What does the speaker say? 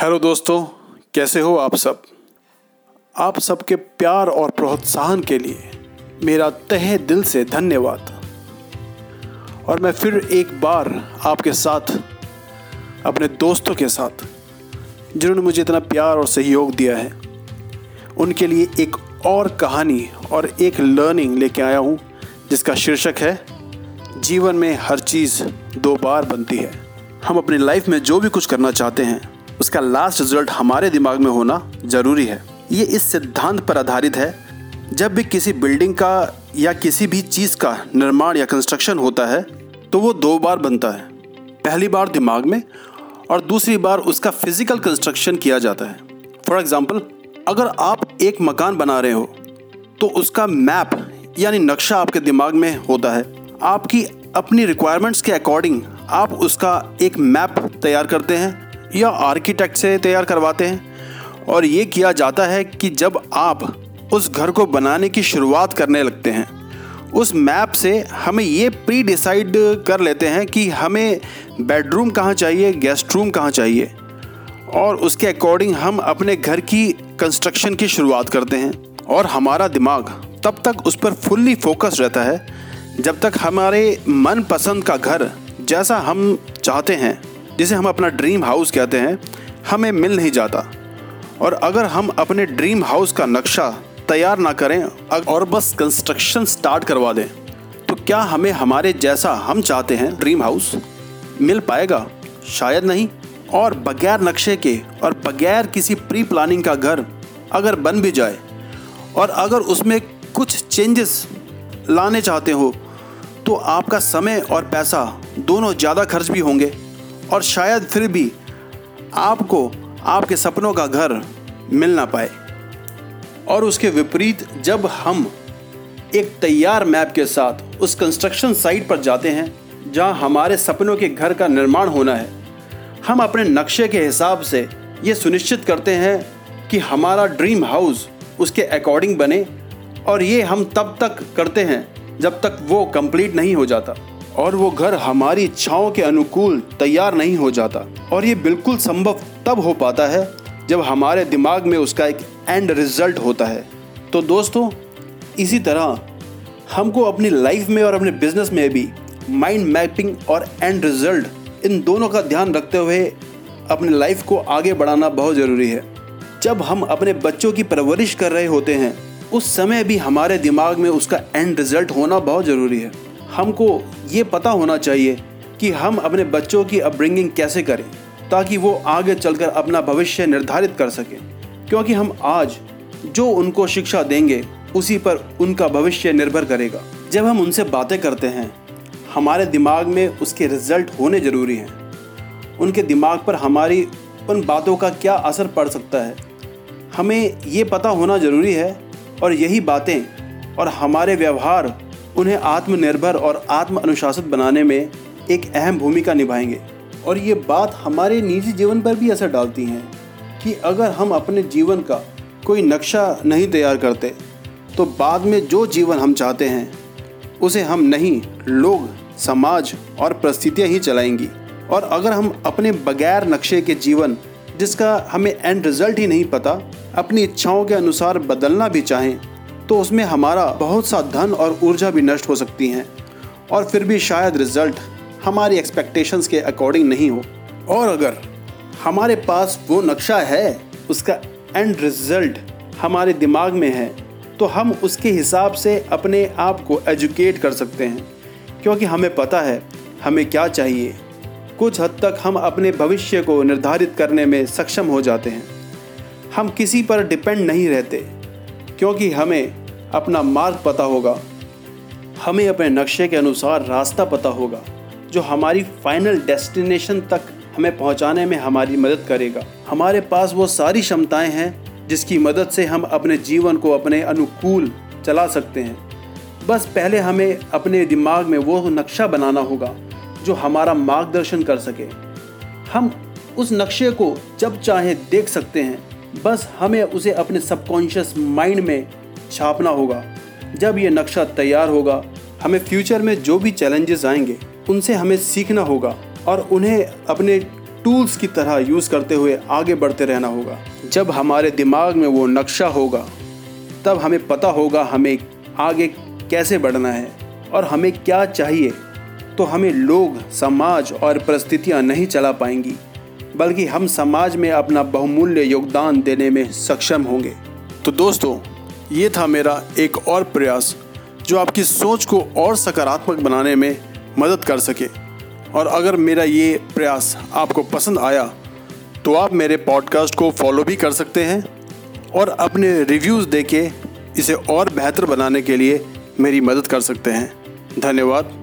Hello दोस्तों, कैसे हो आप सब? आप सबके प्यार और प्रोत्साहन के लिए मेरा तहे दिल से धन्यवाद। और मैं फिर एक बार आपके साथ, अपने दोस्तों के साथ, जिन्होंने मुझे इतना प्यार और सहयोग दिया है, उनके लिए एक और कहानी और एक लर्निंग लेके आया हूँ, जिसका शीर्षक है, जीवन में हर चीज़ दो बार बनती है। हम अपनी लाइफ में जो भी कुछ करना चाहते हैं उसका लास्ट रिज़ल्ट हमारे दिमाग में होना ज़रूरी है। ये इस सिद्धांत पर आधारित है, जब भी किसी बिल्डिंग का या किसी भी चीज़ का निर्माण या कंस्ट्रक्शन होता है तो वो दो बार बनता है। पहली बार दिमाग में और दूसरी बार उसका फ़िज़िकल कंस्ट्रक्शन किया जाता है। फॉर एग्ज़ाम्पल अगर आप एक मकान बना रहे हो तो उसका मैप यानी नक्शा आपके दिमाग में होता है। आपकी अपनी रिक्वायरमेंट्स के अकॉर्डिंग आप उसका एक मैप तैयार करते हैं या आर्किटेक्ट से तैयार करवाते हैं? और ये किया जाता है कि जब आप उस घर को बनाने की शुरुआत करने लगते हैं, उस मैप से हमें ये प्री डिसाइड कर लेते हैं कि हमें बेडरूम कहाँ चाहिए गेस्ट रूम कहाँ चाहिए। और उसके अकॉर्डिंग हम अपने घर की कंस्ट्रक्शन की शुरुआत करते हैं। और हमारा दिमाग तब तक उस पर फुल्ली फोकस रहता है, जब तक हमारे मनपसंद का घर जैसा हम चाहते हैं। जिसे हम अपना ड्रीम हाउस कहते हैं, हमें मिल नहीं जाता। और अगर हम अपने ड्रीम हाउस का नक्शा तैयार ना करें और बस कंस्ट्रक्शन स्टार्ट करवा दें तो क्या हमें हमारे जैसा हम चाहते हैं ड्रीम हाउस मिल पाएगा? शायद नहीं। और बगैर नक्शे के और बगैर किसी प्री प्लानिंग का घर अगर बन भी जाए, और अगर उसमें कुछ चेंजेस लाने चाहते हो तो आपका समय और पैसा दोनों ज़्यादा खर्च भी होंगे। और शायद फिर भी आपको, आपके सपनों का घर मिल ना पाए। और उसके विपरीत जब हम एक तैयार मैप के साथ उस कंस्ट्रक्शन साइट पर जाते हैं, जहाँ हमारे सपनों के घर का निर्माण होना है, हम अपने नक्शे के हिसाब से ये सुनिश्चित करते हैं कि हमारा ड्रीम हाउस उसके अकॉर्डिंग बने, और ये हम तब तक करते हैं जब तक वो कंप्लीट नहीं हो जाता। और वो घर हमारी इच्छाओं के अनुकूल तैयार नहीं हो जाता। और ये बिल्कुल संभव तब हो पाता है जब हमारे दिमाग में उसका एक एंड रिज़ल्ट होता है। तो दोस्तों, इसी तरह हमको अपनी लाइफ में और अपने बिज़नेस में भी माइंड मैपिंग और एंड रिज़ल्ट इन दोनों का ध्यान रखते हुए अपनी लाइफ को आगे बढ़ाना बहुत ज़रूरी है। जब हम अपने बच्चों की परवरिश कर रहे होते हैं, उस समय भी हमारे दिमाग में उसका एंड रिज़ल्ट होना बहुत ज़रूरी है। हमको ये पता होना चाहिए कि हम अपने बच्चों की अपब्रिंगिंग कैसे करें, ताकि वो आगे चलकर अपना भविष्य निर्धारित कर सकें। क्योंकि हम आज जो उनको शिक्षा देंगे, उसी पर उनका भविष्य निर्भर करेगा। जब हम उनसे बातें करते हैं, हमारे दिमाग में उसके रिज़ल्ट होने ज़रूरी हैं। उनके दिमाग पर हमारी उन बातों का क्या असर पड़ सकता है? हमें ये पता होना ज़रूरी है और यही बातें और हमारे व्यवहार उन्हें आत्मनिर्भर और आत्म अनुशासित बनाने में एक अहम भूमिका निभाएँगे। और ये बात हमारे निजी जीवन पर भी असर डालती हैं कि अगर हम अपने जीवन का कोई नक्शा नहीं तैयार करते तो बाद में जो जीवन हम चाहते हैं, उसे हम नहीं, लोग, समाज और परिस्थितियाँ ही चलाएँगी। और अगर हम अपने बगैर नक्शे के जीवन, जिसका हमें एंड रिज़ल्ट ही नहीं पता, अपनी इच्छाओं के अनुसार बदलना भी चाहें तो उसमें हमारा बहुत सा धन और ऊर्जा भी नष्ट हो सकती हैं। और फिर भी शायद रिज़ल्ट हमारी एक्सपेक्टेशंस के अकॉर्डिंग नहीं हो। और अगर हमारे पास वो नक्शा है, उसका एंड रिज़ल्ट हमारे दिमाग में है तो हम उसके हिसाब से अपने आप को एजुकेट कर सकते हैं। क्योंकि हमें पता है, हमें क्या चाहिए। कुछ हद तक हम अपने भविष्य को निर्धारित करने में सक्षम हो जाते हैं। हम किसी पर डिपेंड नहीं रहते, क्योंकि हमें अपना मार्ग पता होगा। हमें अपने नक्शे के अनुसार रास्ता पता होगा, जो हमारी फाइनल डेस्टिनेशन तक हमें पहुँचाने में हमारी मदद करेगा। हमारे पास वो सारी क्षमताएँ हैं, जिसकी मदद से हम अपने जीवन को अपने अनुकूल चला सकते हैं। बस पहले हमें अपने दिमाग में वो नक्शा बनाना होगा, जो हमारा मार्गदर्शन कर सके। हम उस नक्शे को जब चाहे देख सकते हैं, बस हमें उसे अपने सबकॉन्शियस माइंड में छापना होगा। जब ये नक्शा तैयार होगा, हमें फ्यूचर में जो भी चैलेंजेस आएँगे, उनसे हमें सीखना होगा और उन्हें अपने टूल्स की तरह यूज़ करते हुए आगे बढ़ते रहना होगा। जब हमारे दिमाग में वो नक्शा होगा, तब हमें पता होगा हमें आगे कैसे बढ़ना है और हमें क्या चाहिए तो हमें लोग, समाज और परिस्थितियाँ नहीं चला पाएँगी, बल्कि हम समाज में अपना बहुमूल्य योगदान देने में सक्षम होंगे। तो दोस्तों ये था मेरा एक और प्रयास, जो आपकी सोच को और सकारात्मक बनाने में मदद कर सके। और अगर मेरा ये प्रयास आपको पसंद आया तो आप मेरे पॉडकास्ट को फॉलो भी कर सकते हैं और अपने रिव्यूज़ देके इसे और बेहतर बनाने के लिए मेरी मदद कर सकते हैं। धन्यवाद।